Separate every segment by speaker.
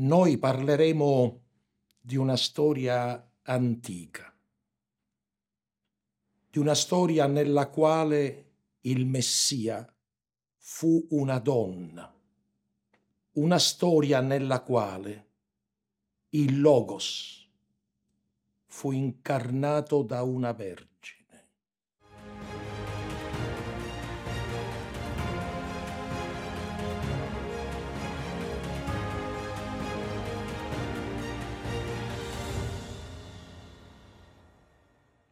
Speaker 1: noi parleremo di una storia antica, di una storia nella quale il Messia fu una donna, una storia nella quale il Logos fu incarnato da una vergine.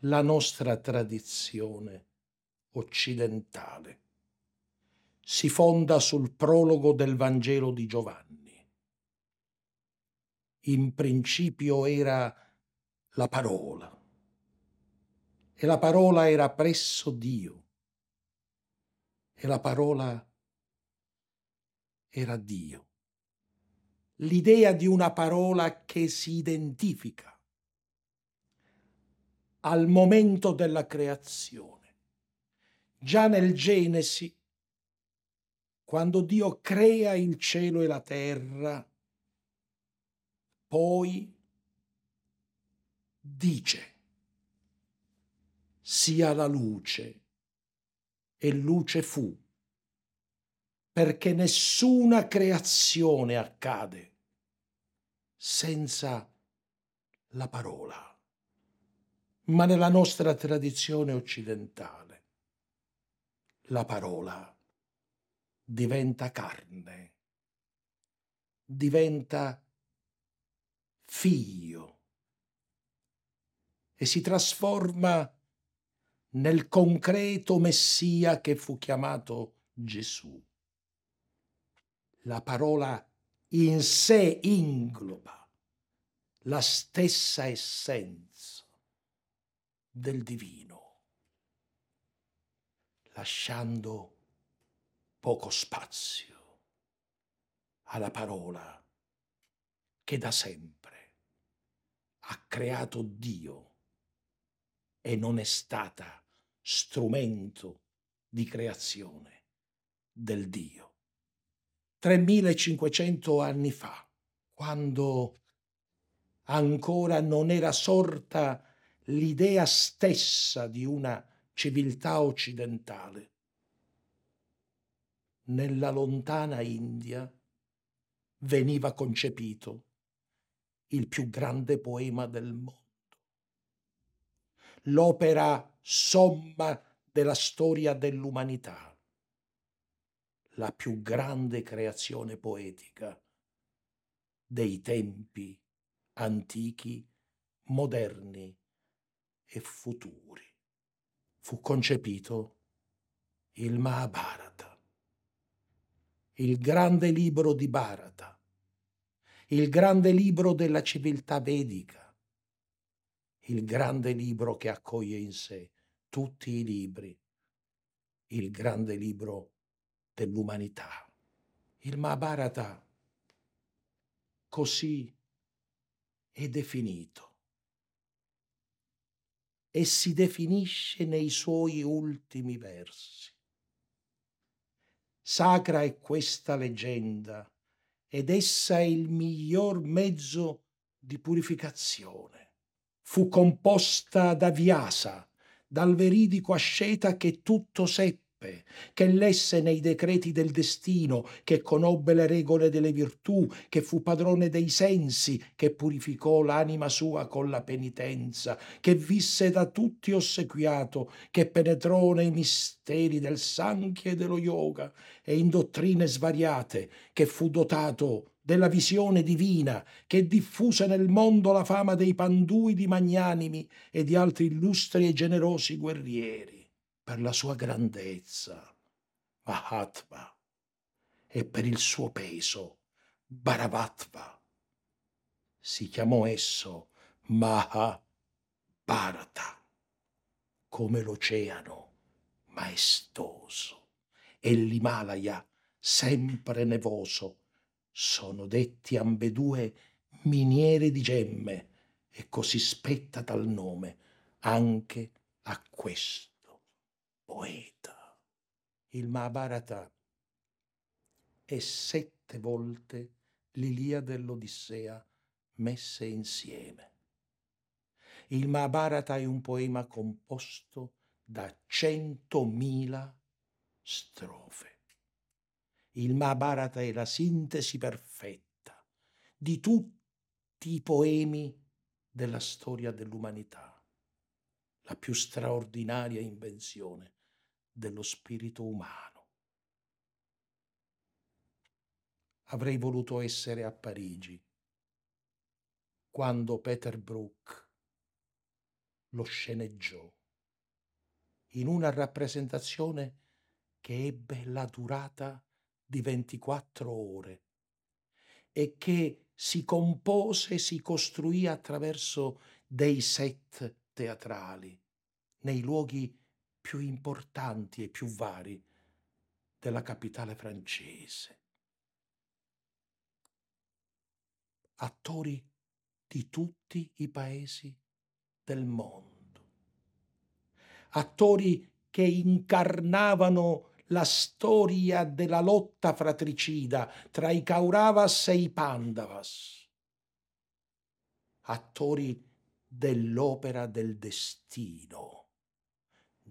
Speaker 1: La nostra tradizione occidentale si fonda sul prologo del Vangelo di Giovanni. In principio era la parola e la parola era presso Dio e la parola era Dio. L'idea di una parola che si identifica al momento della creazione. Già nel Genesi quando Dio crea il cielo e la terra, poi dice, sia la luce, e luce fu, perché nessuna creazione accade senza la parola. Ma nella nostra tradizione occidentale, la parola diventa carne, diventa figlio e si trasforma nel concreto Messia che fu chiamato Gesù. La parola in sé ingloba la stessa essenza del divino, lasciando poco spazio alla parola che da sempre ha creato Dio e non è stata strumento di creazione del Dio. 3500 anni fa, quando ancora non era sorta l'idea stessa di una civiltà occidentale, nella lontana India veniva concepito il più grande poema del mondo. L'opera somma della storia dell'umanità, la più grande creazione poetica dei tempi antichi, moderni e futuri. Fu concepito il Mahabharata il grande libro di Bharata, il grande libro della civiltà vedica, il grande libro che accoglie in sé tutti i libri, il grande libro dell'umanità. Il Mahabharata così è definito e si definisce nei suoi ultimi versi. Sacra è questa leggenda ed essa è il miglior mezzo di purificazione. Fu composta da Vyasa, dal veridico asceta che tutto seppe, che lesse nei decreti del destino, che conobbe le regole delle virtù, che fu padrone dei sensi, che purificò l'anima sua con la penitenza, che visse da tutti ossequiato, che penetrò nei misteri del Sankhya e dello Yoga e in dottrine svariate, che fu dotato della visione divina che diffuse nel mondo la fama dei panduidi magnanimi e di altri illustri e generosi guerrieri per la sua grandezza, Mahatma, e per il suo peso, Bharavatva. Si chiamò esso Mahabharata, come l'oceano maestoso e l'Himalaya sempre nevoso. Sono detti ambedue miniere di gemme e così spetta tal nome anche a questo poeta. Il Mahabharata è sette volte l'Iliade e l'Odissea messe insieme. Il Mahabharata è un poema composto da centomila strofe. Il Mahabharata è la sintesi perfetta di tutti i poemi della storia dell'umanità, la più straordinaria invenzione dello spirito umano. Avrei voluto essere a Parigi quando Peter Brook lo sceneggiò in una rappresentazione che ebbe la durata di 24 ore e che si compose si costruì attraverso dei set teatrali nei luoghi più importanti e più vari della capitale francese. Attori di tutti i paesi del mondo. Attori che incarnavano la storia della lotta fratricida tra i Kauravas e i Pandavas. Attori dell'opera del destino,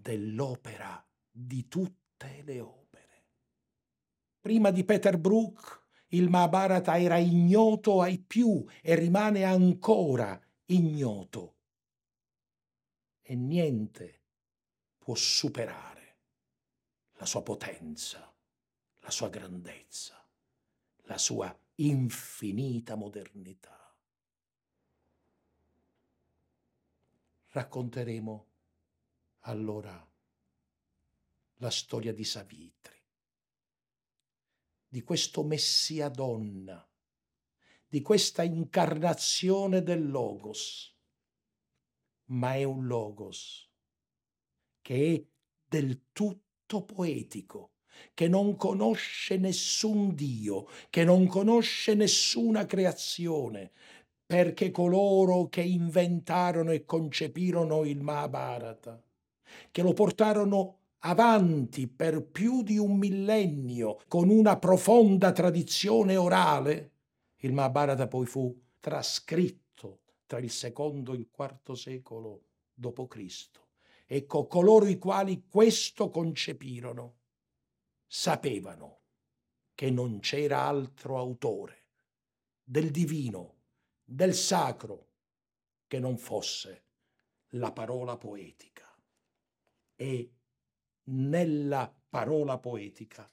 Speaker 1: dell'opera di tutte le opere. Prima di Peter Brook il Mahabharata era ignoto ai più e rimane ancora ignoto e niente può superare la sua potenza, la sua grandezza, la sua infinita modernità. Racconteremo allora la storia di Savitri, di questo Messia donna, di questa incarnazione del Logos ma è un logos che è del tutto poetico, che non conosce nessun Dio, che non conosce nessuna creazione, perché coloro che inventarono e concepirono il Mahabharata, che lo portarono avanti per più di un millennio con una profonda tradizione orale, il Mahabharata poi fu trascritto tra il secondo e il quarto secolo d.C. Ecco, coloro i quali questo concepirono sapevano che non c'era altro autore del divino, del sacro, che non fosse la parola poetica. E nella parola poetica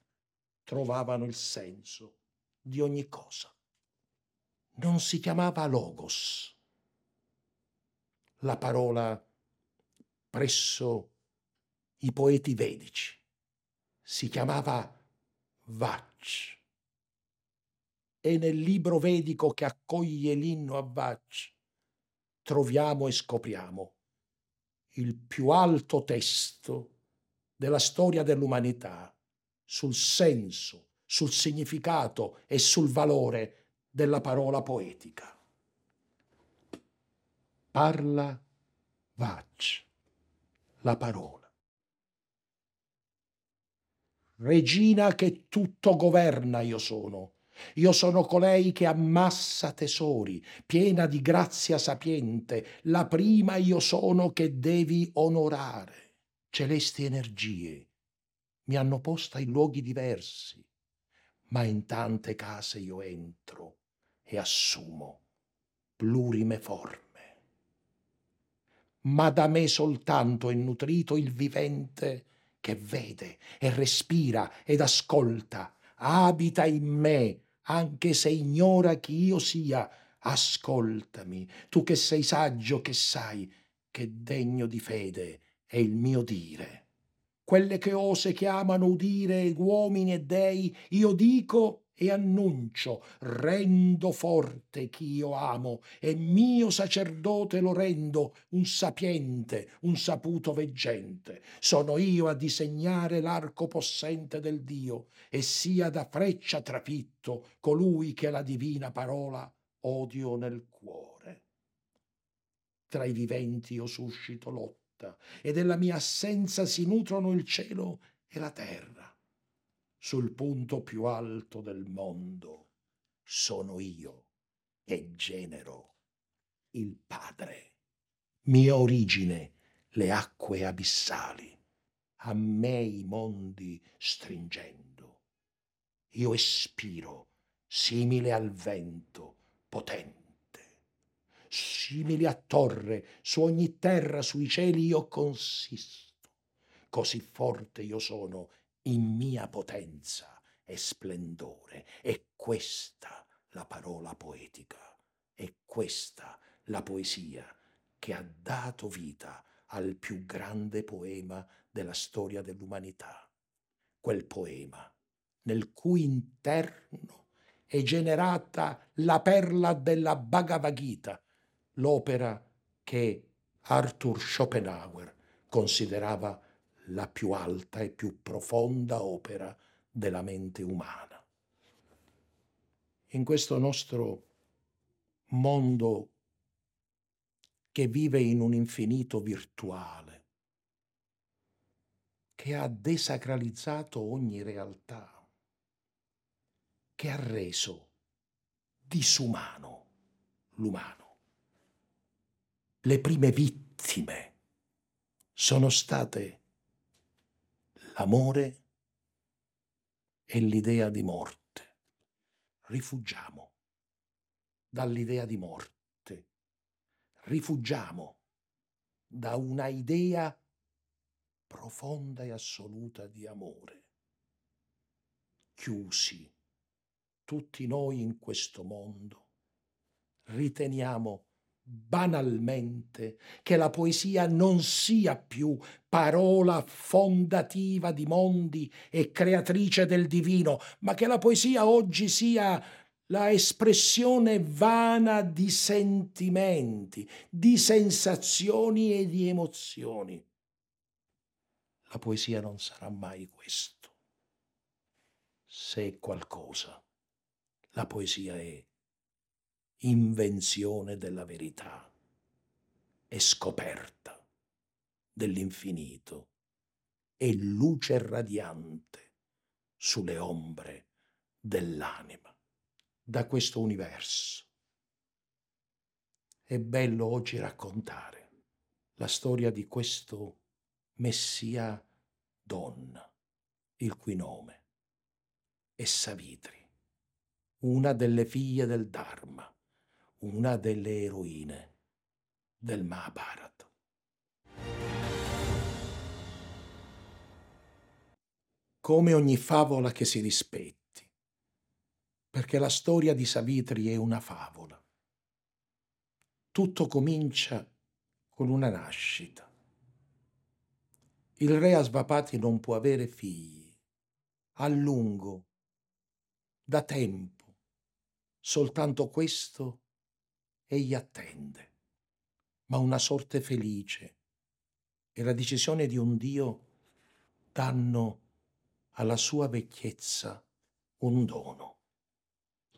Speaker 1: trovavano il senso di ogni cosa. Non si chiamava logos, la parola presso i poeti vedici. Si chiamava Vach. E nel libro vedico che accoglie l'inno a Vach troviamo e scopriamo il più alto testo della storia dell'umanità sul senso, sul significato e sul valore della parola poetica parla Vac, la parola. Regina che tutto governa io sono. Io sono colei che ammassa tesori, piena di grazia sapiente. La prima io sono che devi onorare. Celesti energie mi hanno posta in luoghi diversi, ma in tante case io entro e assumo plurime forme ma da me soltanto è nutrito il vivente che vede e respira ed ascolta, abita in me, anche se ignora chi io sia. Ascoltami, tu che sei saggio, che sai che degno di fede è il mio dire. Quelle che ose chiamano udire uomini e dei, io dico e annuncio, rendo forte chi io amo, e mio sacerdote lo rendo, un sapiente, un saputo veggente. Sono io a disegnare l'arco possente del Dio, e sia da freccia trafitto colui che la divina parola odio nel cuore. Tra i viventi io suscito lotta, e della mia assenza si nutrono il cielo e la terra sul punto più alto del mondo sono io che genero il Padre. Mia origine le acque abissali, a me i mondi stringendo. Io espiro simile al vento potente simili a torre, su ogni terra, sui cieli io consisto. Così forte io sono in mia potenza e splendore. È questa la parola poetica, è questa la poesia che ha dato vita al più grande poema della storia dell'umanità. Quel poema nel cui interno è generata la perla della Bhagavad Gita, l'opera che Arthur Schopenhauer considerava la più alta e più profonda opera della mente umana. In questo nostro mondo che vive in un infinito virtuale, che ha desacralizzato ogni realtà, che ha reso disumano l'umano le prime vittime sono state l'amore e l'idea di morte. Rifugiamo dall'idea di morte, rifugiamo da una idea profonda e assoluta di amore. Chiusi tutti noi in questo mondo, riteniamo banalmente che la poesia non sia più parola fondativa di mondi e creatrice del divino, ma che la poesia oggi sia la espressione vana di sentimenti, di sensazioni e di emozioni. La poesia non sarà mai questo. Se è qualcosa, la poesia è invenzione della verità e scoperta dell'infinito e luce radiante sulle ombre dell'anima da questo universo. È bello oggi raccontare la storia di questo Messia donna, il cui nome è Savitri, una delle figlie del Dharma, una delle eroine del Mahabharata. Come ogni favola che si rispetti, perché la storia di Savitri è una favola. Tutto comincia con una nascita. Il re Asvapati non può avere figli. A lungo, da tempo, soltanto questo egli attende, ma una sorte felice. E la decisione di un Dio danno alla sua vecchiezza un dono,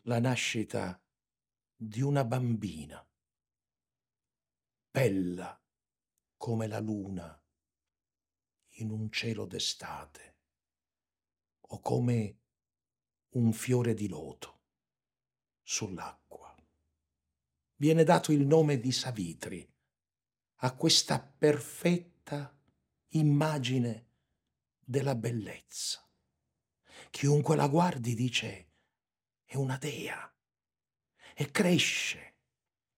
Speaker 1: la nascita di una bambina, bella come la luna in un cielo d'estate o come un fiore di loto sull'acqua viene dato il nome di Savitri a questa perfetta immagine della bellezza. Chiunque la guardi dice è una dea e cresce,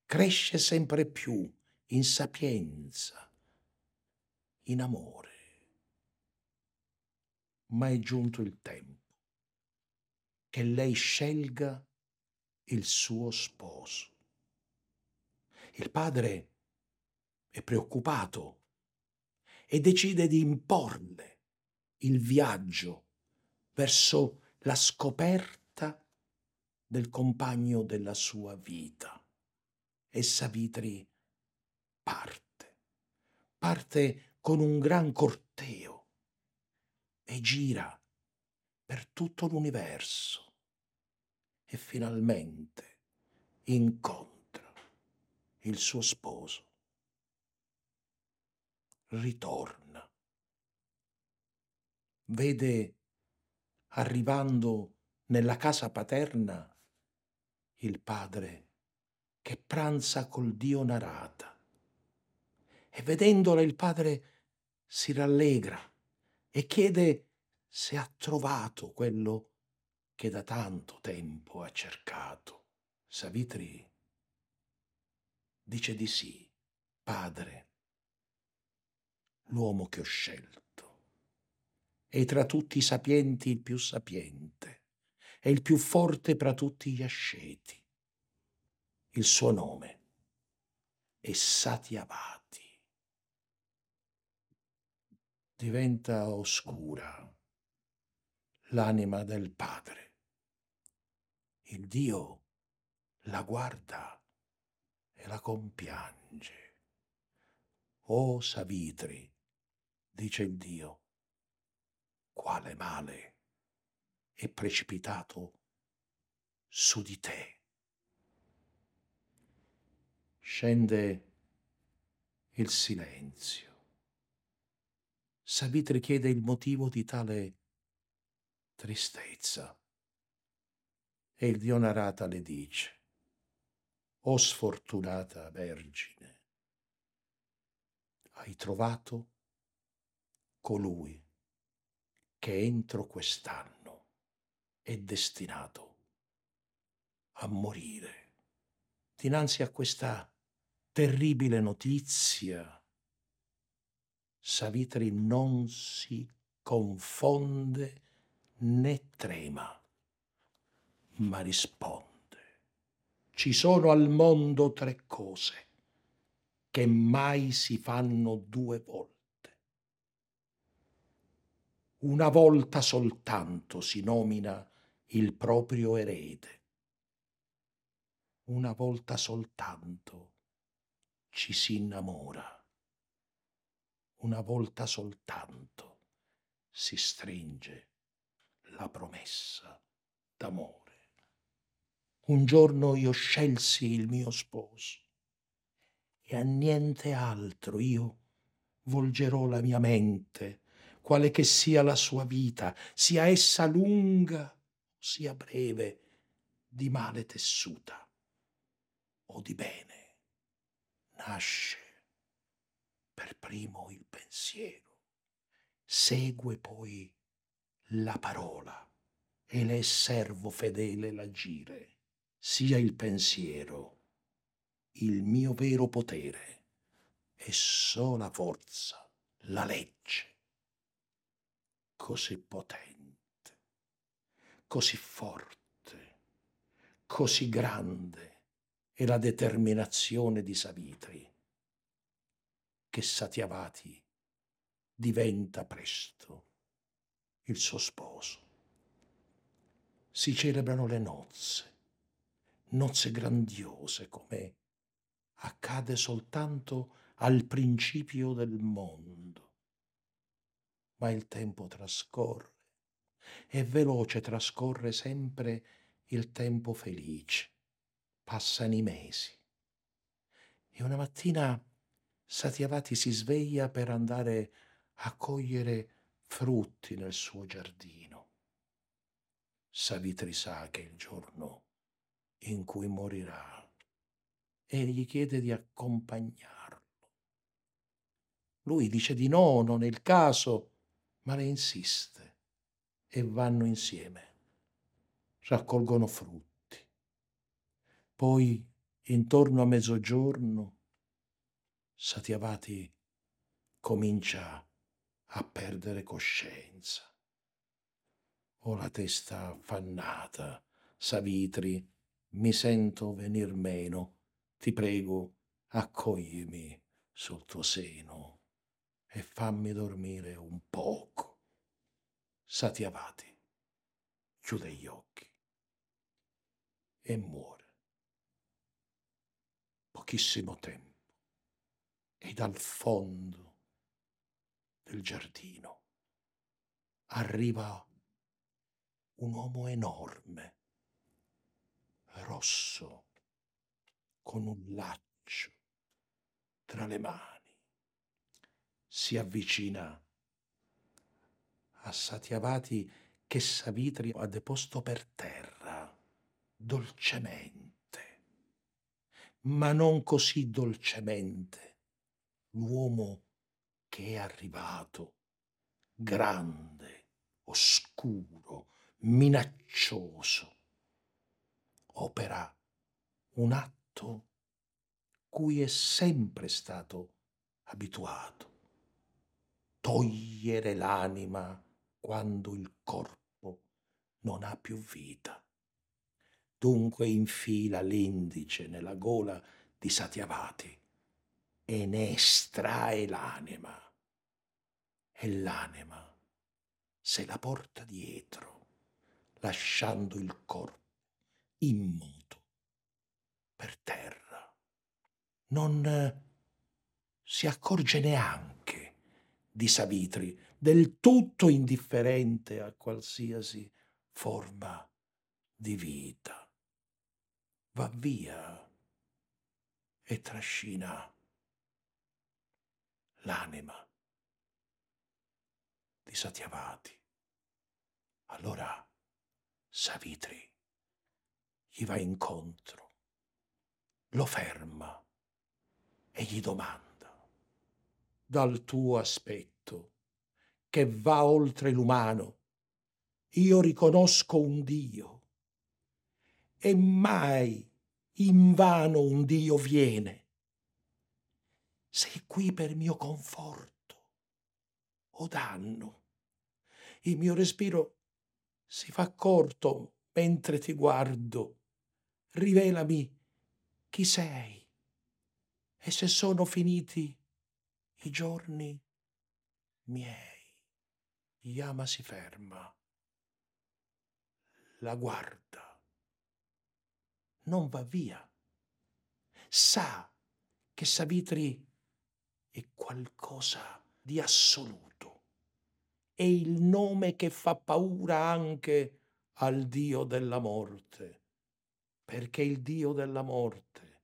Speaker 1: cresce sempre più in sapienza, in amore. Ma è giunto il tempo che lei scelga il suo sposo. Il padre è preoccupato e decide di imporle il viaggio verso la scoperta del compagno della sua vita. E Savitri parte, parte con un gran corteo e gira per tutto l'universo e finalmente incontra il suo sposo. Ritorna. Vede arrivando nella casa paterna il padre che pranza col dio Narata. E vedendola il padre si rallegra e chiede se ha trovato quello che da tanto tempo ha cercato. Savitri dice di sì, padre, l'uomo che ho scelto è tra tutti i sapienti il più sapiente, è il più forte tra tutti gli asceti. Il suo nome è Satyavati. Diventa oscura l'anima del Padre. Il Dio la guarda e la compiange. O Savitri, dice il Dio, quale male è precipitato su di te. Scende il silenzio. Savitri chiede il motivo di tale tristezza. E il Dio Narata le dice, O sfortunata Vergine, hai trovato colui che entro quest'anno è destinato a morire. Dinanzi a questa terribile notizia, Savitri non si confonde né trema, ma risponde. Ci sono al mondo tre cose che mai si fanno due volte una volta soltanto si nomina il proprio erede. Una volta soltanto ci si innamora. Una volta soltanto si stringe la promessa d'amore. Un giorno io scelsi il mio sposo. E a niente altro io volgerò la mia mente quale che sia la sua vita, sia essa lunga sia breve, di male tessuta o di bene, nasce per primo il pensiero, segue poi la parola e le servo fedele l'agire, sia il pensiero, il mio vero potere e sola forza, la legge così potente, così forte, così grande è la determinazione di Savitri, che Satyavati diventa presto il suo sposo. Si celebrano le nozze, nozze grandiose come accade soltanto al principio del mondo ma il tempo trascorre e veloce trascorre sempre il tempo felice. Passano i mesi. E una mattina Satyavati si sveglia per andare a cogliere frutti nel suo giardino. Savitri sa che il giorno in cui morirà e gli chiede di accompagnarlo. Lui dice di no, non è il caso, ma lei insiste e vanno insieme, raccolgono frutti. Poi, intorno a mezzogiorno, Satyavati comincia a perdere coscienza. Ho la testa affannata, Savitri, mi sento venir meno, ti prego, accoglimi sul tuo seno e fammi dormire un poco. Satyavati chiude gli occhi. E muore. Pochissimo tempo. E dal fondo del giardino arriva un uomo enorme, rosso, con un laccio tra le mani si avvicina a Satyavati che Savitri ha deposto per terra dolcemente, ma non così dolcemente l'uomo che è arrivato, grande, oscuro, minaccioso, opera un atto cui è sempre stato abituato. Togliere l'anima quando il corpo non ha più vita. Dunque infila l'indice nella gola di Satyavati e ne estrae l'anima. E l'anima se la porta dietro, lasciando il corpo immoto per terra. Non eh, si accorge neanche di Savitri, del tutto indifferente a qualsiasi forma di vita. Va via e trascina l'anima di Satyavati. Allora Savitri gli va incontro, lo ferma e gli domanda, dal tuo aspetto, che va oltre l'umano, io riconosco un Dio, e mai invano un Dio viene. Sei qui per mio conforto o danno. Il mio respiro si fa corto mentre ti guardo rivelami chi sei e se sono finiti i giorni miei. Yama si ferma, la guarda, non va via. Sa che Savitri è qualcosa di assoluto, è il nome che fa paura anche al Dio della morte perché il Dio della morte,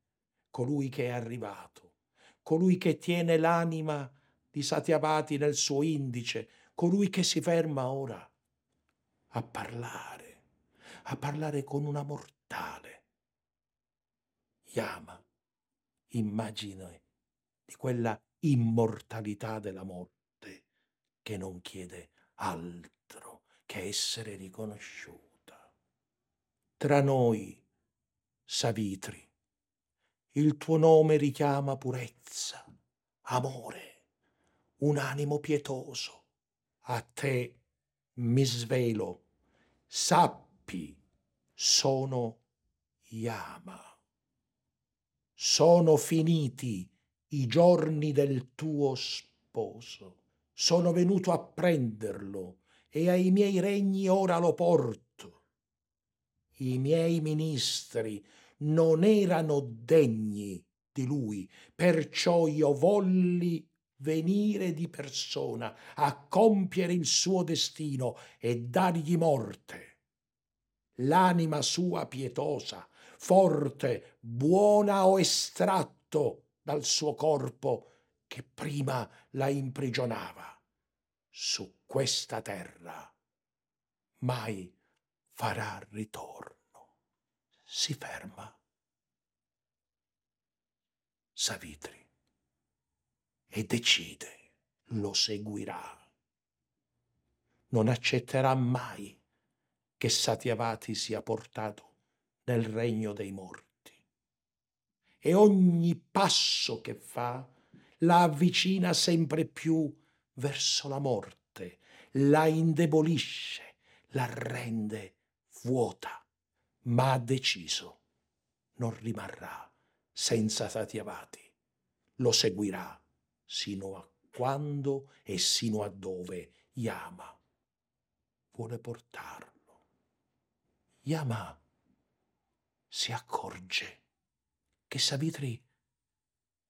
Speaker 1: colui che è arrivato, colui che tiene l'anima di Satyavati nel suo indice, colui che si ferma ora a parlare, a parlare con una mortale. Yama, immagine di quella immortalità della morte che non chiede altro che essere riconosciuta. Tra noi Savitri. Il tuo nome richiama purezza, amore, un animo pietoso. A te mi svelo, sappi, sono Yama. Sono finiti i giorni del tuo sposo. Sono venuto a prenderlo e ai miei regni ora lo porto i miei ministri non erano degni di lui, perciò io volli venire di persona a compiere il suo destino e dargli morte. L'anima sua pietosa, forte, buona o estratto dal suo corpo che prima la imprigionava. Su questa terra mai farà ritorno. Si ferma. Savitri e decide, lo seguirà. Non accetterà mai che Satyavati sia portato nel regno dei morti. E ogni passo che fa la avvicina sempre più verso la morte, la indebolisce, la rende vuota, ma ha deciso, non rimarrà senza Satyavati, lo seguirà sino a quando e sino a dove Yama vuole portarlo. Yama si accorge che Savitri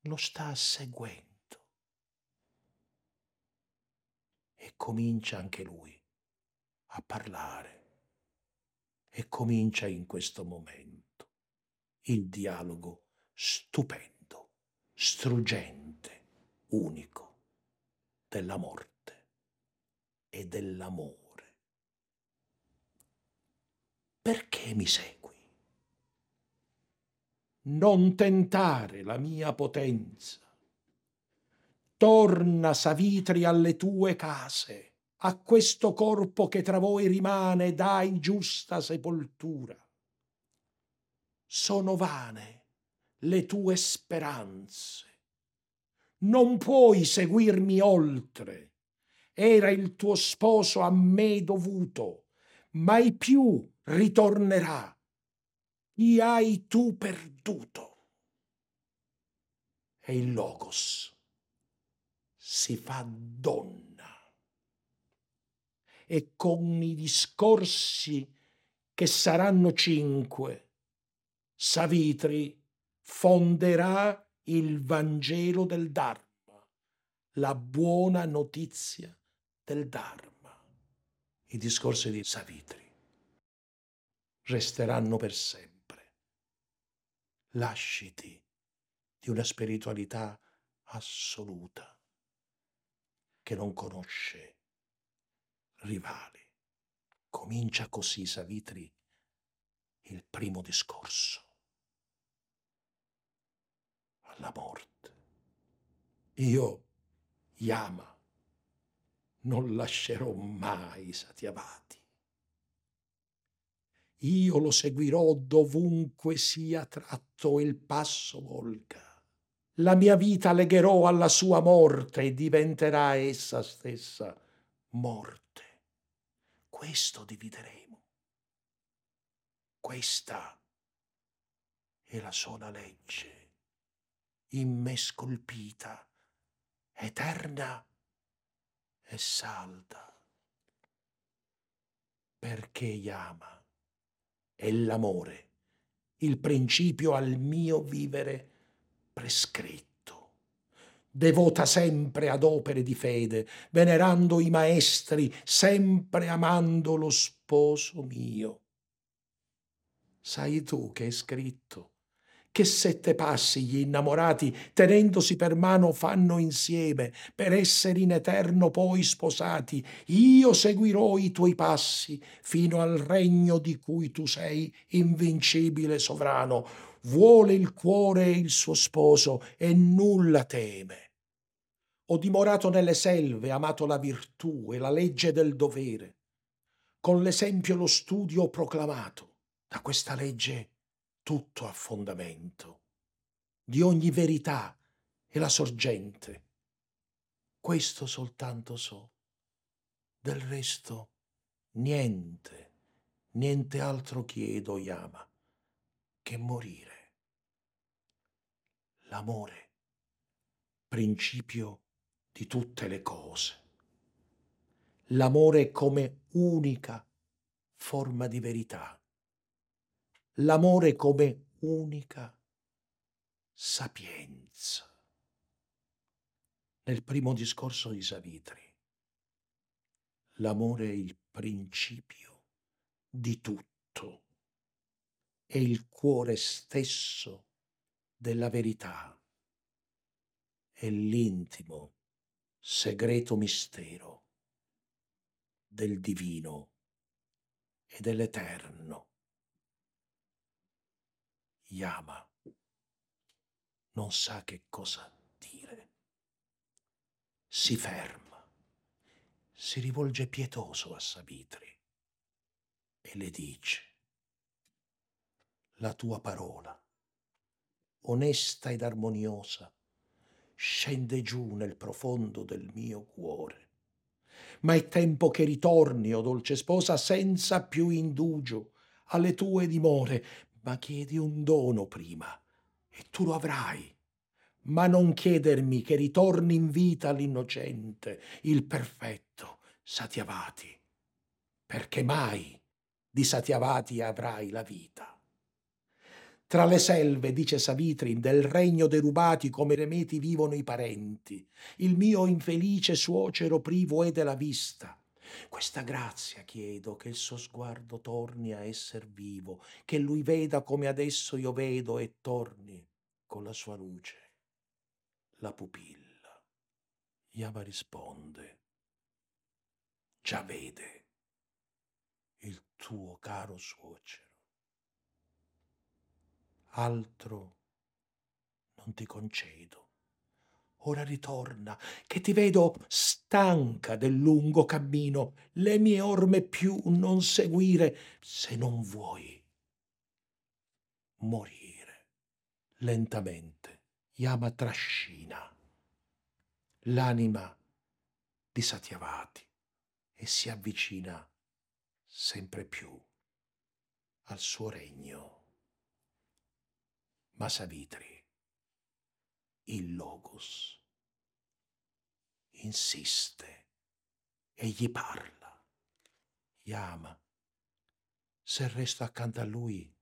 Speaker 1: lo sta seguendo. E comincia anche lui a parlare e comincia in questo momento il dialogo stupendo, struggente, unico della morte e dell'amore. Perché mi segui? non tentare la mia potenza. Torna, Savitri, alle tue case, a questo corpo che tra voi rimane, dai giusta sepoltura. Sono vane le tue speranze. Non puoi seguirmi oltre. Era il tuo sposo a me dovuto, mai più ritornerà. Chi hai tu perduto? E il Logos si fa donna. E con i discorsi che saranno cinque, Savitri fonderà il Vangelo del Dharma, la buona notizia del Dharma. I discorsi di Savitri resteranno per sempre. Lasciti di una spiritualità assoluta che non conosce rivali. Comincia così Savitri il primo discorso alla morte. Io, Yama, non lascerò mai Satyavati. Io lo seguirò dovunque sia tratto il passo volga. La mia vita legherò alla sua morte e diventerà essa stessa morte. Questo divideremo. Questa è la sola legge in me scolpita, eterna e salda. Perché Yama è l'amore, il principio al mio vivere prescritto. Devota sempre ad opere di fede, venerando i maestri, sempre amando lo sposo mio. Sai tu che è scritto? che sette passi gli innamorati, tenendosi per mano, fanno insieme, per essere in eterno poi sposati. Io seguirò i tuoi passi fino al regno di cui tu sei invincibile sovrano. Vuole il cuore il suo sposo e nulla teme. Ho dimorato nelle selve, amato la virtù e la legge del dovere. Con l'esempio lo studio ho proclamato. Da questa legge tutto a fondamento, di ogni verità è la sorgente. Questo soltanto so. Del resto niente, niente altro chiedo, Yama, che morire. L'amore, principio di tutte le cose. L'amore come unica forma di verità l'amore come unica sapienza. Nel primo discorso di Savitri, l'amore è il principio di tutto, è il cuore stesso della verità, è l'intimo, segreto mistero del divino e dell'eterno Yama non sa che cosa dire. Si ferma, si rivolge pietoso a Savitri e le dice, la tua parola, onesta ed armoniosa, scende giù nel profondo del mio cuore. Ma è tempo che ritorni, o oh dolce sposa, senza più indugio alle tue dimore, ma chiedi un dono prima e tu lo avrai. Ma non chiedermi che ritorni in vita l'innocente, il perfetto, Satyavati, perché mai di Satyavati avrai la vita. Tra le selve, dice Savitri, del regno derubati come remeti vivono i parenti. Il mio infelice suocero privo è della vista. Questa grazia chiedo che il suo sguardo torni a esser vivo, che lui veda come adesso io vedo e torni con la sua luce la pupilla. Yama risponde, già vede il tuo caro suocero. Altro non ti concedo. Ora ritorna, che ti vedo stanca del lungo cammino, le mie orme più non seguire, se non vuoi morire. Lentamente Yama trascina l'anima di Satyavati e si avvicina sempre più al suo regno. Ma Savitri, il Logos, insiste e gli parla. Yama, se resto accanto a lui,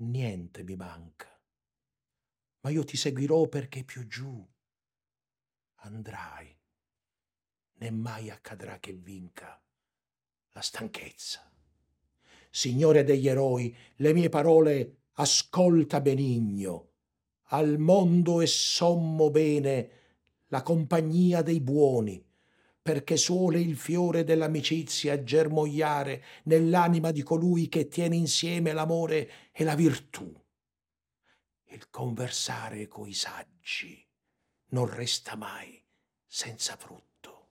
Speaker 1: niente mi manca. Ma io ti seguirò perché più giù andrai, né mai accadrà che vinca la stanchezza. Signore degli eroi, le mie parole ascolta benigno. Al mondo è sommo bene la compagnia dei buoni, perché suole il fiore dell'amicizia germogliare nell'anima di colui che tiene insieme l'amore e la virtù. Il conversare coi saggi non resta mai senza frutto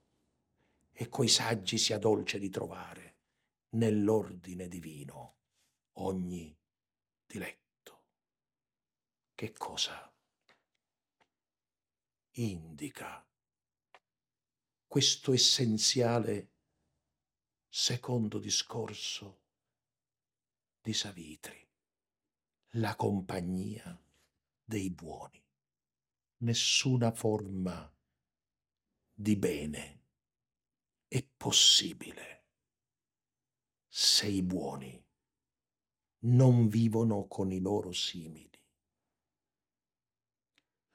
Speaker 1: e coi saggi sia dolce di trovare nell'ordine divino ogni diletto. Che cosa indica questo essenziale secondo discorso di Savitri? La compagnia dei buoni. Nessuna forma di bene è possibile se i buoni non vivono con i loro simili.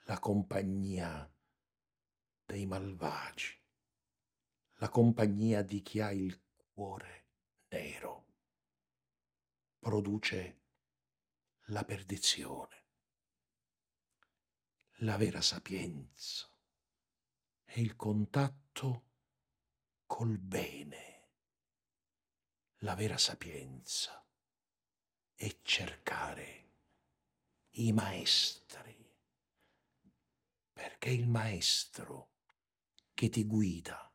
Speaker 1: La compagnia dei malvagi, la compagnia di chi ha il cuore nero, produce la perdizione. La vera sapienza è il contatto col bene la vera sapienza è cercare i maestri, perché il maestro che ti guida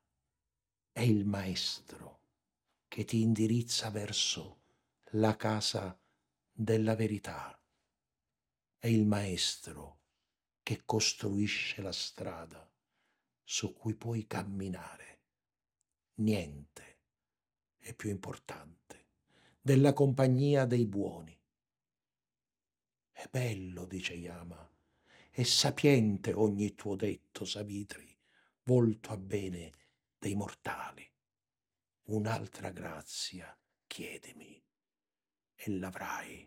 Speaker 1: è il maestro che ti indirizza verso la casa della verità, è il maestro che costruisce la strada su cui puoi camminare. Niente è più importante, della compagnia dei buoni. È bello, dice Yama, è sapiente ogni tuo detto, Savitri, volto a bene dei mortali. Un'altra grazia chiedemi e l'avrai,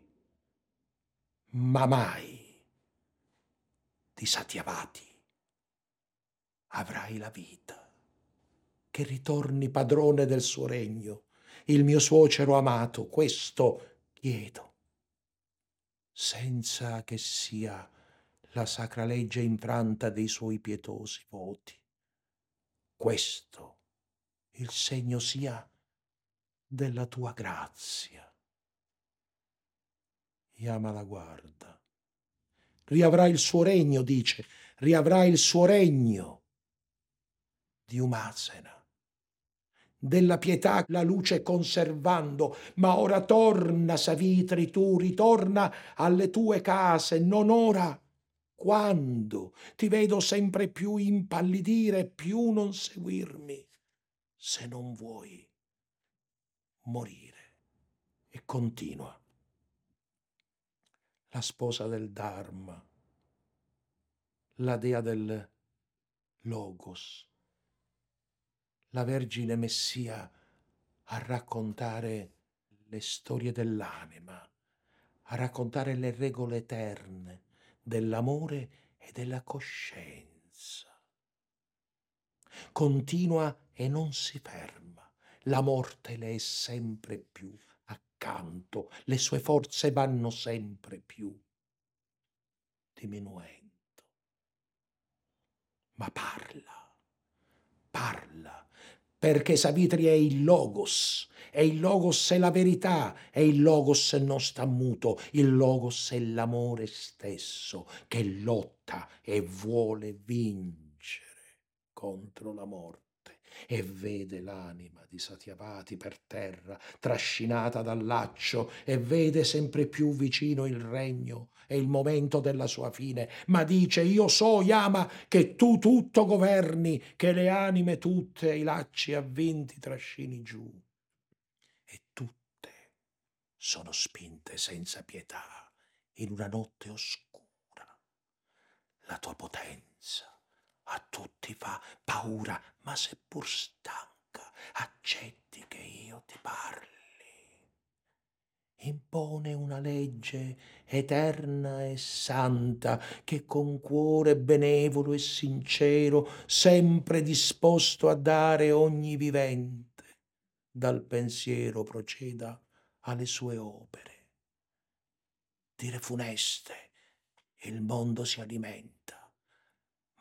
Speaker 1: ma mai di Satyavati avrai la vita, che ritorni padrone del suo regno il mio suocero amato, questo chiedo, senza che sia la sacra legge infranta dei suoi pietosi voti. Questo il segno sia della tua grazia. Yama la guarda. Riavrà il suo regno, dice, riavrà il suo regno di Umasena della pietà la luce conservando, ma ora torna, Savitri, tu ritorna alle tue case, non ora. Quando ti vedo sempre più impallidire, più non seguirmi, se non vuoi morire. E continua. La sposa del Dharma, la dea del Logos, la Vergine Messia a raccontare le storie dell'anima, a raccontare le regole eterne dell'amore e della coscienza. Continua e non si ferma. La morte le è sempre più accanto, le sue forze vanno sempre più diminuendo. Ma parla, parla perché Savitri è il Logos, e il logos è la verità. E il logos non sta muto, il logos è l'amore stesso che lotta e vuole vincere contro la morte e vede l'anima di Satyavati per terra, trascinata dal laccio, e vede sempre più vicino il regno e il momento della sua fine, ma dice io so, Yama, che tu tutto governi, che le anime tutte i lacci avvinti trascini giù. E tutte sono spinte senza pietà in una notte oscura. La tua potenza a tutti fa paura, ma seppur stanca, accetti che io ti parli. Impone una legge eterna e santa che con cuore benevolo e sincero, sempre disposto a dare ogni vivente, dal pensiero proceda alle sue opere. Dire funeste, il mondo si alimenta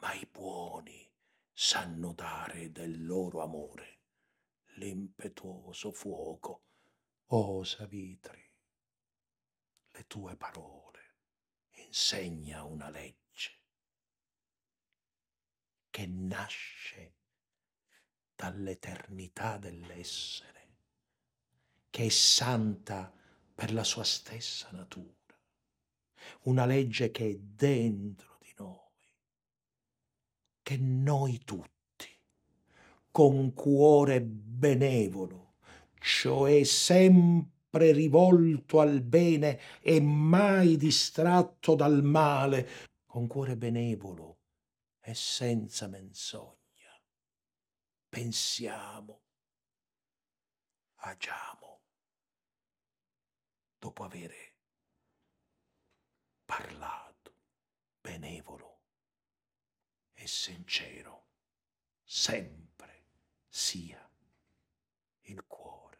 Speaker 1: ma i buoni sanno dare del loro amore l'impetuoso fuoco. O oh, Savitri, le tue parole insegna una legge che nasce dall'eternità dell'essere, che è santa per la sua stessa natura, una legge che è dentro che noi tutti, con cuore benevolo, cioè sempre rivolto al bene e mai distratto dal male, con cuore benevolo e senza menzogna, pensiamo, agiamo, dopo avere parlato benevolo e sincero. Sempre sia il cuore,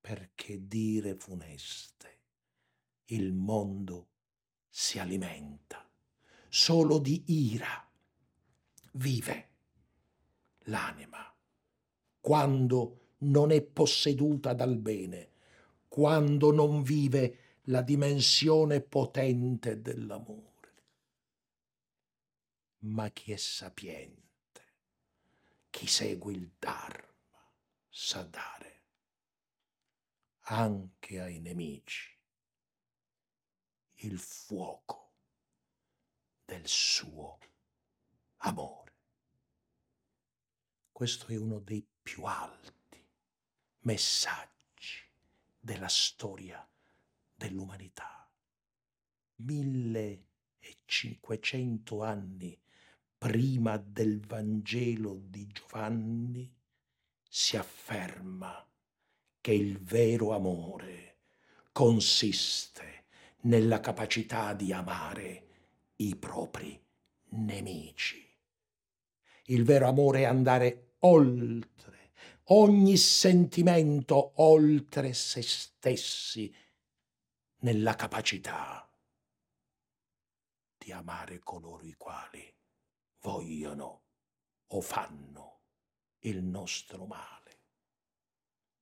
Speaker 1: perché dire funeste il mondo si alimenta, solo di ira vive l'anima, quando non è posseduta dal bene, quando non vive la dimensione potente dell'amore ma chi è sapiente, chi segue il Dharma, sa dare anche ai nemici il fuoco del suo amore. Questo è uno dei più alti messaggi della storia dell'umanità. 1500 anni prima del Vangelo di Giovanni, si afferma che il vero amore consiste nella capacità di amare i propri nemici. Il vero amore è andare oltre ogni sentimento, oltre se stessi, nella capacità di amare coloro i quali vogliono o fanno il nostro male,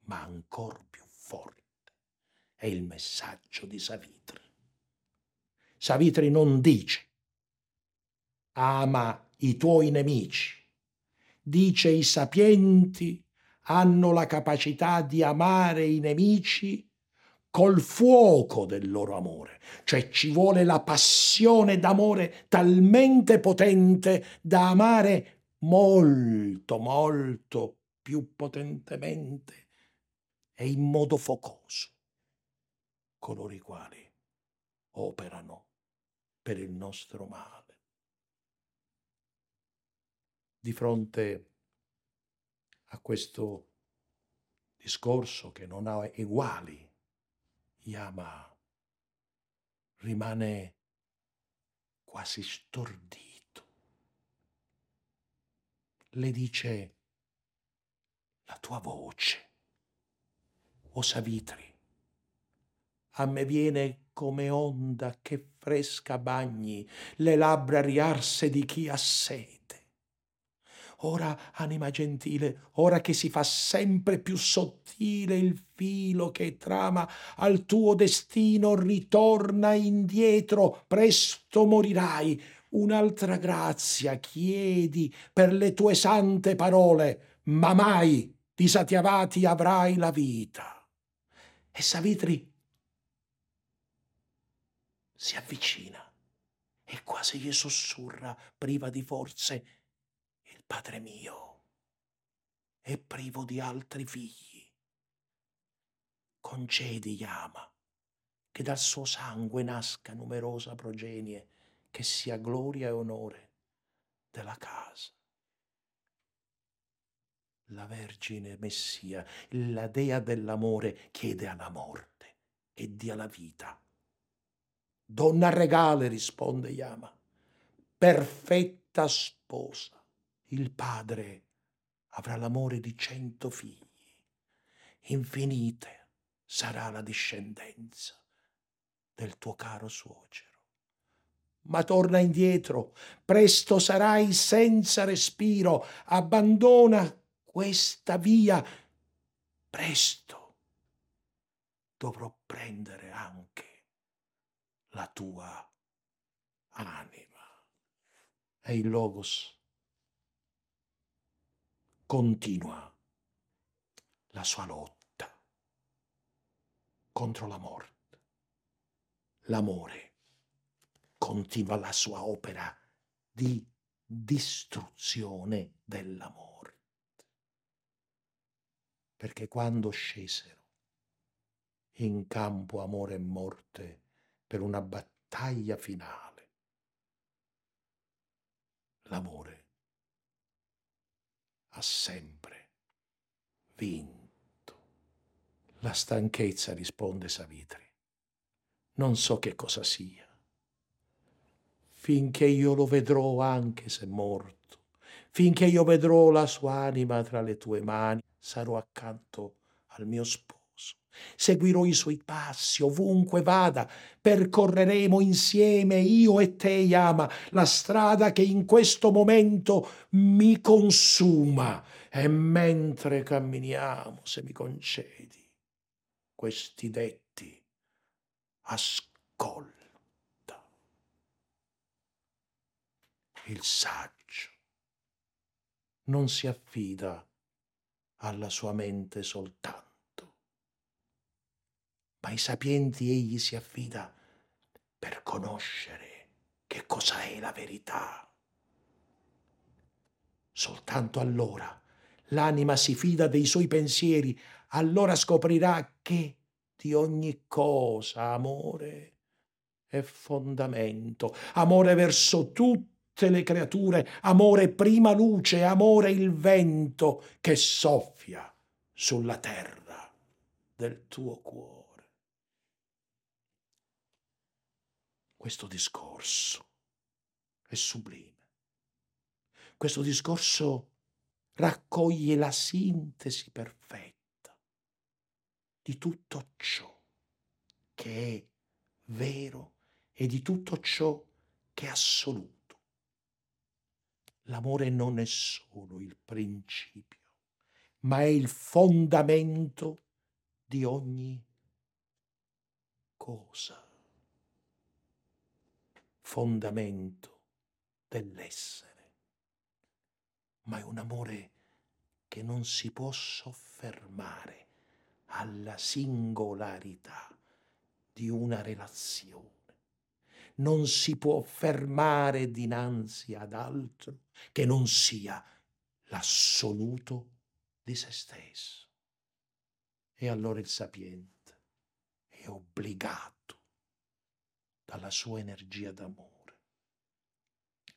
Speaker 1: ma ancor più forte è il messaggio di Savitri. Savitri non dice ama i tuoi nemici, dice i sapienti hanno la capacità di amare i nemici col fuoco del loro amore, cioè ci vuole la passione d'amore talmente potente da amare molto, molto più potentemente e in modo focoso coloro i quali operano per il nostro male. Di fronte a questo discorso che non ha eguali Yama rimane quasi stordito. Le dice la tua voce, o Savitri, a me viene come onda che fresca bagni le labbra riarse di chi ha sete. Ora anima gentile, ora che si fa sempre più sottile il filo che trama al tuo destino, ritorna indietro, presto morirai. Un'altra grazia chiedi per le tue sante parole, ma mai disatiavati avrai la vita. E Savitri si avvicina e quasi gli sussurra, priva di forze, Padre mio è privo di altri figli. Concedi, Yama, che dal suo sangue nasca numerosa progenie, che sia gloria e onore della casa. La Vergine Messia, la Dea dell'amore, chiede alla morte e dia la vita Donna regale, risponde Yama, perfetta sposa. Il padre avrà l'amore di cento figli. Infinite sarà la discendenza del tuo caro suocero. Ma torna indietro, presto sarai senza respiro, abbandona questa via, presto dovrò prendere anche la tua anima. E il Logos continua la sua lotta contro la morte. L'amore continua la sua opera di distruzione della morte. Perché quando scesero in campo amore e morte, per una battaglia finale. L'amore ha sempre vinto. La stanchezza, risponde Savitri, non so che cosa sia. Finché io lo vedrò anche se morto, finché io vedrò la sua anima tra le tue mani, sarò accanto al mio sposo Seguirò i suoi passi ovunque vada, percorreremo insieme io e te, Yama, la strada che in questo momento mi consuma. E mentre camminiamo, se mi concedi questi detti, ascolta. Il saggio non si affida alla sua mente soltanto ma ai sapienti egli si affida per conoscere che cosa è la verità. Soltanto allora l'anima si fida dei suoi pensieri, allora scoprirà che di ogni cosa amore è fondamento, amore verso tutte le creature, amore prima luce, amore il vento che soffia sulla terra del tuo cuore. Questo discorso è sublime. Questo discorso raccoglie la sintesi perfetta di tutto ciò che è vero e di tutto ciò che è assoluto. L'amore non è solo il principio, ma è il fondamento di ogni cosa fondamento dell'essere, ma è un amore che non si può soffermare alla singolarità di una relazione. Non si può fermare dinanzi ad altro che non sia l'assoluto di se stesso. E allora il sapiente è obbligato dalla sua energia d'amore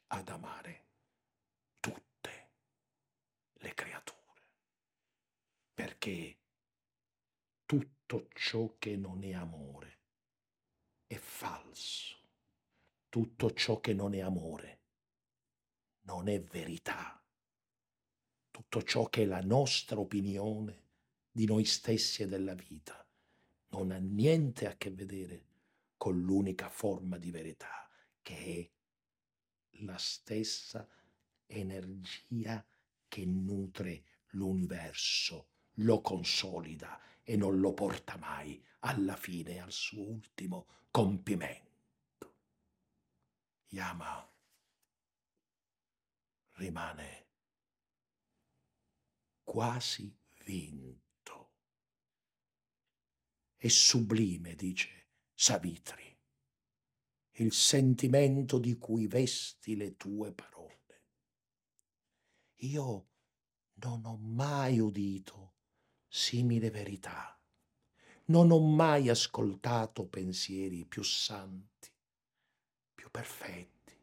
Speaker 1: ad amare tutte le creature, perché tutto ciò che non è amore è falso, tutto ciò che non è amore non è verità, tutto ciò che è la nostra opinione di noi stessi e della vita non ha niente a che vedere con l'unica forma di verità che è la stessa energia che nutre l'universo, lo consolida e non lo porta mai alla fine al suo ultimo compimento. Yama rimane quasi vinto. È sublime, dice Savitri, il sentimento di cui vesti le tue parole. Io non ho mai udito simile verità, non ho mai ascoltato pensieri più santi, più perfetti.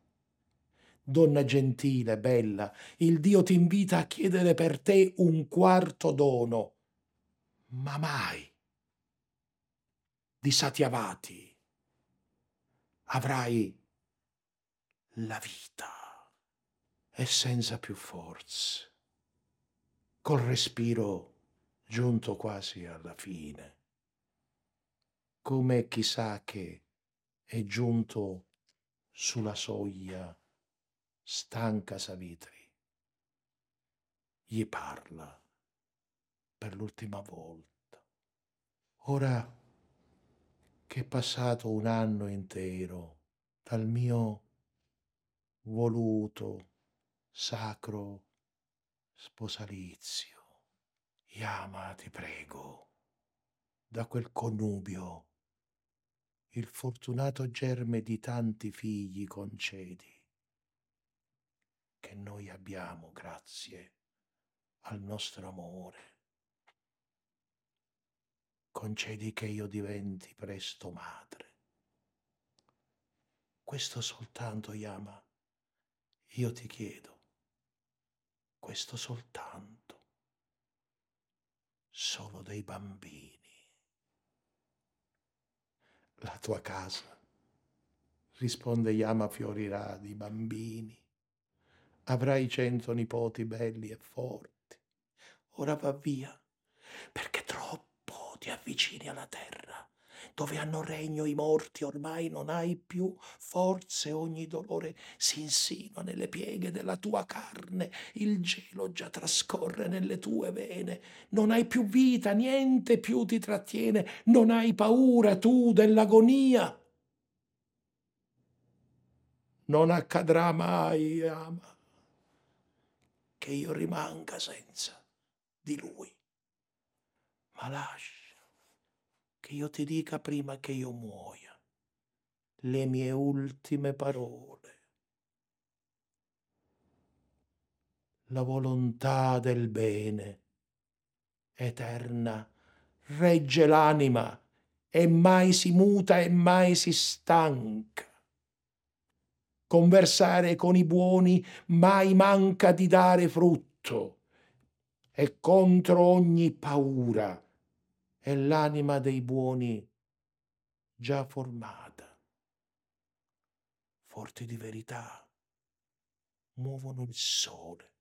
Speaker 1: Donna gentile, bella, il Dio ti invita a chiedere per te un quarto dono, ma mai di Satyavati avrai la vita e senza più forze, col respiro giunto quasi alla fine, come chissà che è giunto sulla soglia stanca Savitri, gli parla per l'ultima volta. Ora che è passato un anno intero dal mio voluto sacro sposalizio, Yama, ti prego, da quel connubio il fortunato germe di tanti figli concedi che noi abbiamo grazie al nostro amore. Concedi che io diventi presto madre. Questo soltanto, Yama, io ti chiedo, questo soltanto, solo dei bambini. La tua casa, risponde Yama, fiorirà di bambini avrai cento nipoti belli e forti. Ora va via, perché troppo ti avvicini alla terra, dove hanno regno i morti, ormai non hai più forze, ogni dolore si insinua nelle pieghe della tua carne, il gelo già trascorre nelle tue vene, non hai più vita, niente più ti trattiene, non hai paura tu dell'agonia. Non accadrà mai, ama che io rimanga senza di lui. Ma lascia che io ti dica prima che io muoia le mie ultime parole. La volontà del bene eterna regge l'anima e mai si muta e mai si stanca conversare con i buoni mai manca di dare frutto e contro ogni paura è l'anima dei buoni già formata. Forti di verità, muovono il sole.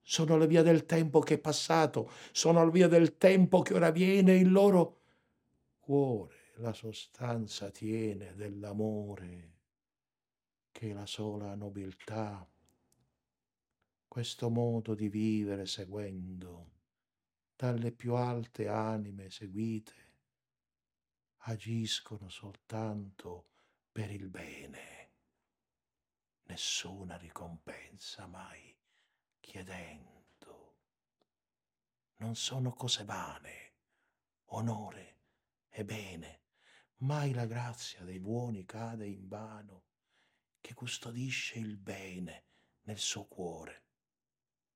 Speaker 1: Sono la via del tempo che è passato, sono la via del tempo che ora viene, il loro cuore la sostanza tiene dell'amore che la sola nobiltà, questo modo di vivere seguendo dalle più alte anime seguite, agiscono soltanto per il bene, nessuna ricompensa mai chiedendo. Non sono cose vane, onore e bene, mai la grazia dei buoni cade in vano che custodisce il bene nel suo cuore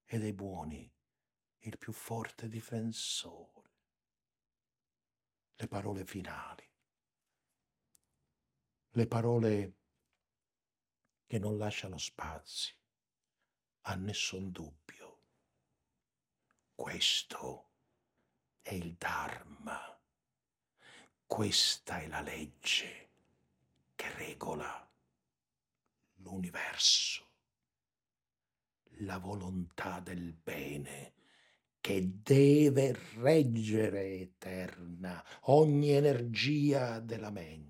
Speaker 1: ed è buoni il più forte difensore. Le parole finali, le parole che non lasciano spazi a nessun dubbio. Questo è il Dharma, questa è la legge che regola l'universo, la volontà del bene che deve reggere eterna ogni energia della mente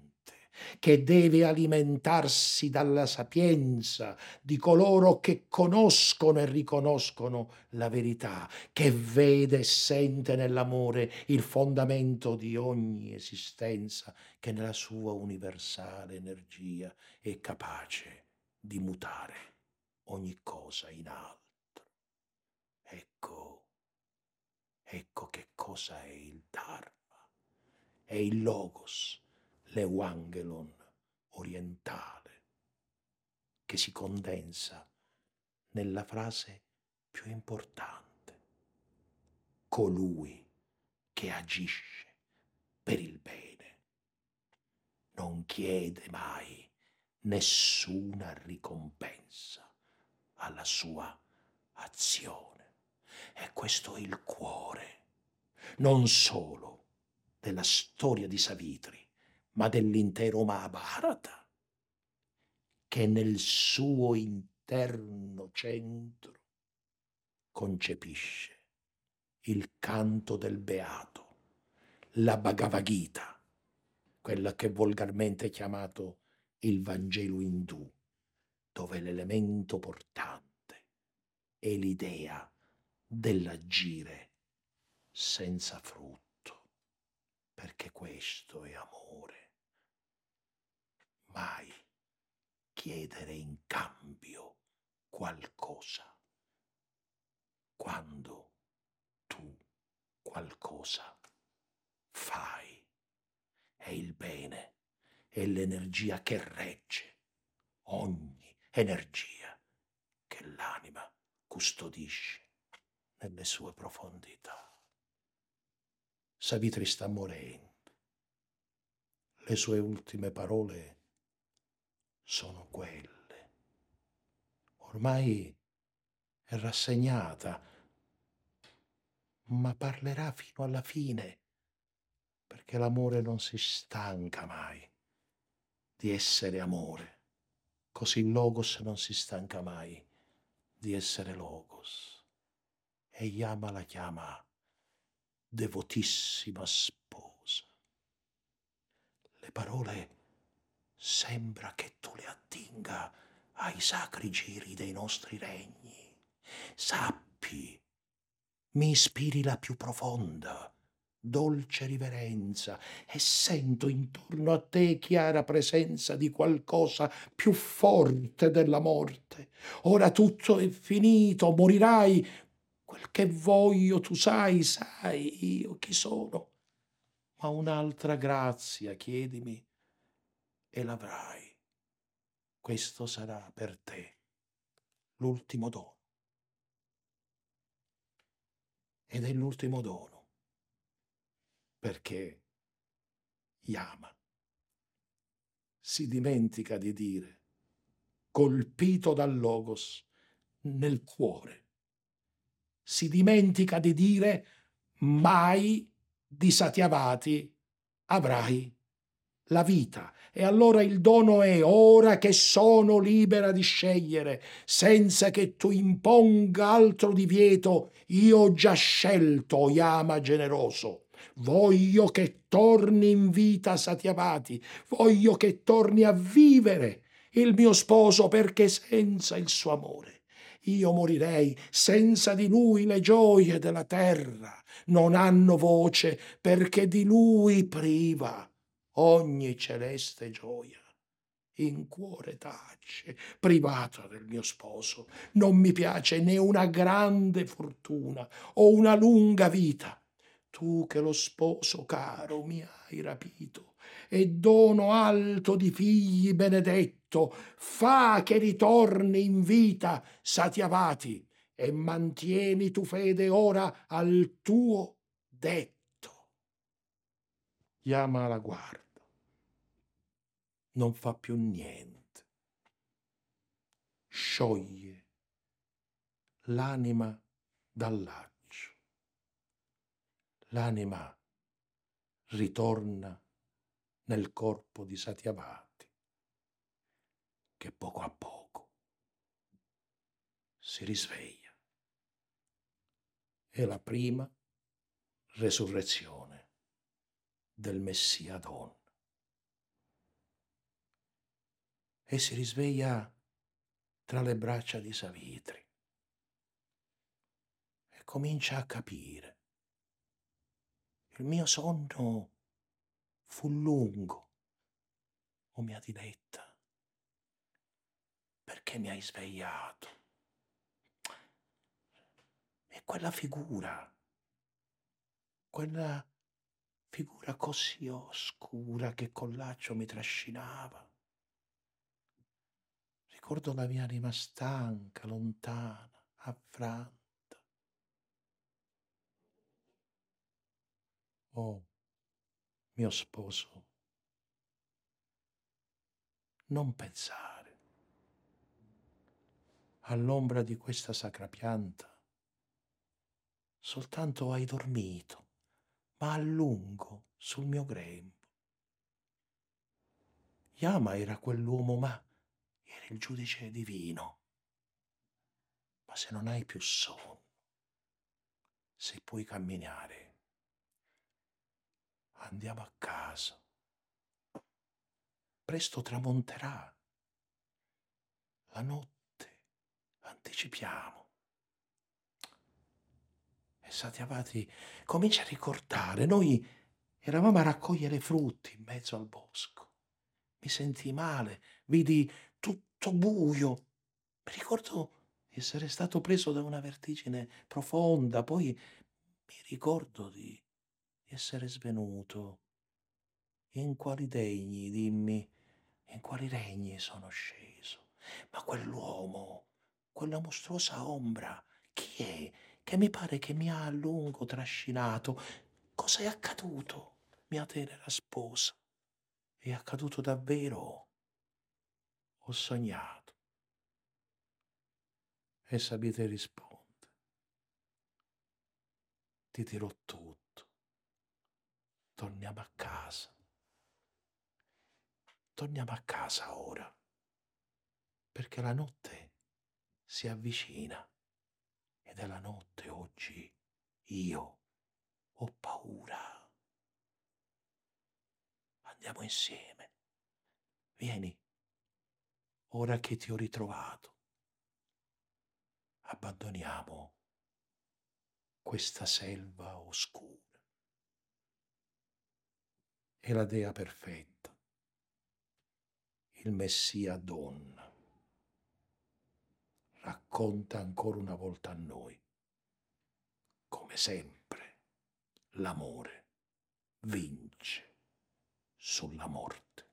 Speaker 1: che deve alimentarsi dalla sapienza di coloro che conoscono e riconoscono la verità, che vede e sente nell'amore il fondamento di ogni esistenza, che nella sua universale energia è capace di mutare ogni cosa in altro. Ecco, ecco che cosa è il Dharma, è il Logos l'Euangelon orientale, che si condensa nella frase più importante, colui che agisce per il bene. Non chiede mai nessuna ricompensa alla sua azione. E questo è il cuore, non solo della storia di Savitri, ma dell'intero Mahabharata, che nel suo interno centro concepisce il canto del beato, la Bhagavad Gita, quella che volgarmente è chiamato il Vangelo indù, dove l'elemento portante è l'idea dell'agire senza frutto, perché questo è amore mai chiedere in cambio qualcosa quando tu qualcosa fai. È il bene, è l'energia che regge ogni energia che l'anima custodisce nelle sue profondità. Savitri sta morendo. Le sue ultime parole sono quelle. Ormai è rassegnata, ma parlerà fino alla fine, perché l'amore non si stanca mai di essere amore. Così il Logos non si stanca mai di essere Logos. E Yama la chiama devotissima sposa. Le parole sembra che tu le attinga ai sacri giri dei nostri regni. Sappi, mi ispiri la più profonda, dolce riverenza e sento intorno a te chiara presenza di qualcosa più forte della morte. Ora tutto è finito, morirai. Quel che voglio tu sai, sai io chi sono. Ma un'altra grazia chiedimi e l'avrai. Questo sarà per te l'ultimo dono. Ed è l'ultimo dono perché Yama si dimentica di dire, colpito dal Logos nel cuore, si dimentica di dire mai di Satyavati avrai la vita. E allora il dono è ora che sono libera di scegliere, senza che tu imponga altro divieto, io ho già scelto, Yama generoso. Voglio che torni in vita Satyavati, voglio che torni a vivere il mio sposo perché senza il suo amore io morirei, senza di lui le gioie della terra non hanno voce perché di lui priva ogni celeste gioia. In cuore tace, privata del mio sposo, non mi piace né una grande fortuna o una lunga vita. Tu che lo sposo caro mi hai rapito e dono alto di figli benedetto, fa che ritorni in vita Satyavati e mantieni tu fede ora al tuo detto. Chiama la guarda non fa più niente. Scioglie l'anima dal laccio. L'anima ritorna nel corpo di Satyavati, che poco a poco si risveglia. È la prima resurrezione del Messia donna. e si risveglia tra le braccia di Savitri e comincia a capire. Il mio sonno fu lungo, o mia diletta, perché mi hai svegliato. E quella figura, quella figura così oscura che con laccio mi trascinava, ricordo la mia anima stanca, lontana, affranta. Oh, mio sposo, non pensare all'ombra di questa sacra pianta. Soltanto hai dormito, ma a lungo sul mio grembo. Yama era quell'uomo, ma il giudice divino. Ma se non hai più sonno, se puoi camminare, andiamo a casa. Presto tramonterà. La notte anticipiamo. E Satyavati comincia a ricordare, noi eravamo a raccogliere frutti in mezzo al bosco. Mi sentii male, vidi tutto buio. Mi ricordo di essere stato preso da una vertigine profonda, poi mi ricordo di essere svenuto. In quali degni, dimmi, in quali regni sono sceso? Ma quell'uomo, quella mostruosa ombra, chi è? Che mi pare che mi ha a lungo trascinato. Cosa è accaduto, mia tenera sposa? È accaduto davvero? ho sognato. E Sabite risponde, ti dirò tutto, torniamo a casa, torniamo a casa ora, perché la notte si avvicina e della notte oggi io ho paura. Andiamo insieme. Vieni ora che ti ho ritrovato, abbandoniamo questa selva oscura. E la Dea perfetta, il Messia donna, racconta ancora una volta a noi, come sempre, l'amore vince sulla morte.